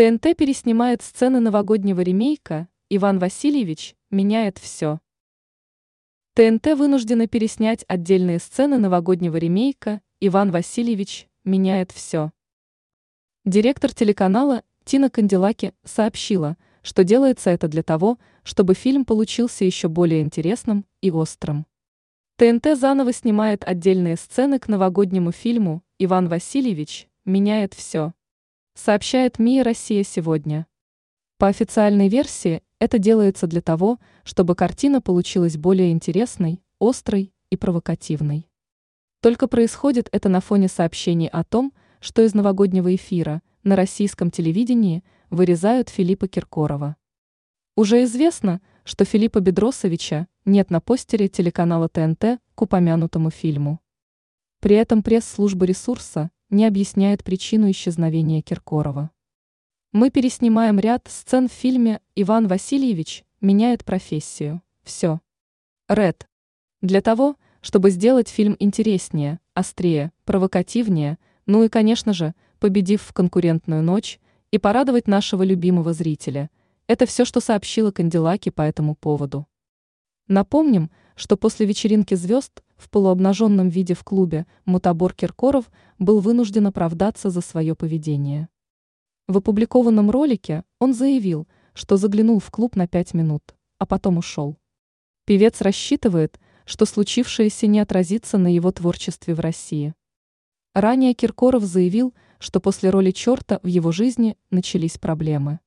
ТНТ переснимает сцены новогоднего ремейка «Иван Васильевич меняет все». ТНТ вынуждена переснять отдельные сцены новогоднего ремейка «Иван Васильевич меняет все». Директор телеканала Тина Канделаки сообщила, что делается это для того, чтобы фильм получился еще более интересным и острым. ТНТ заново снимает отдельные сцены к новогоднему фильму «Иван Васильевич меняет все», сообщает МИА «Россия сегодня». По официальной версии, это делается для того, чтобы картина получилась более интересной, острой и провокативной. Только происходит это на фоне сообщений о том, что из новогоднего эфира на российском телевидении вырезают Филиппа Киркорова. Уже известно, что Филиппа Бедросовича нет на постере телеканала ТНТ к упомянутому фильму. При этом пресс-служба ресурса не объясняет причину исчезновения Киркорова. Мы переснимаем ряд сцен в фильме «Иван Васильевич меняет профессию». Все. Ред. Для того, чтобы сделать фильм интереснее, острее, провокативнее, ну и, конечно же, победив в конкурентную ночь и порадовать нашего любимого зрителя. Это все, что сообщила Канделаки по этому поводу. Напомним, что после вечеринки звезд в полуобнаженном виде в клубе Мутабор Киркоров был вынужден оправдаться за свое поведение. В опубликованном ролике он заявил, что заглянул в клуб на пять минут, а потом ушел. Певец рассчитывает, что случившееся не отразится на его творчестве в России. Ранее Киркоров заявил, что после роли черта в его жизни начались проблемы.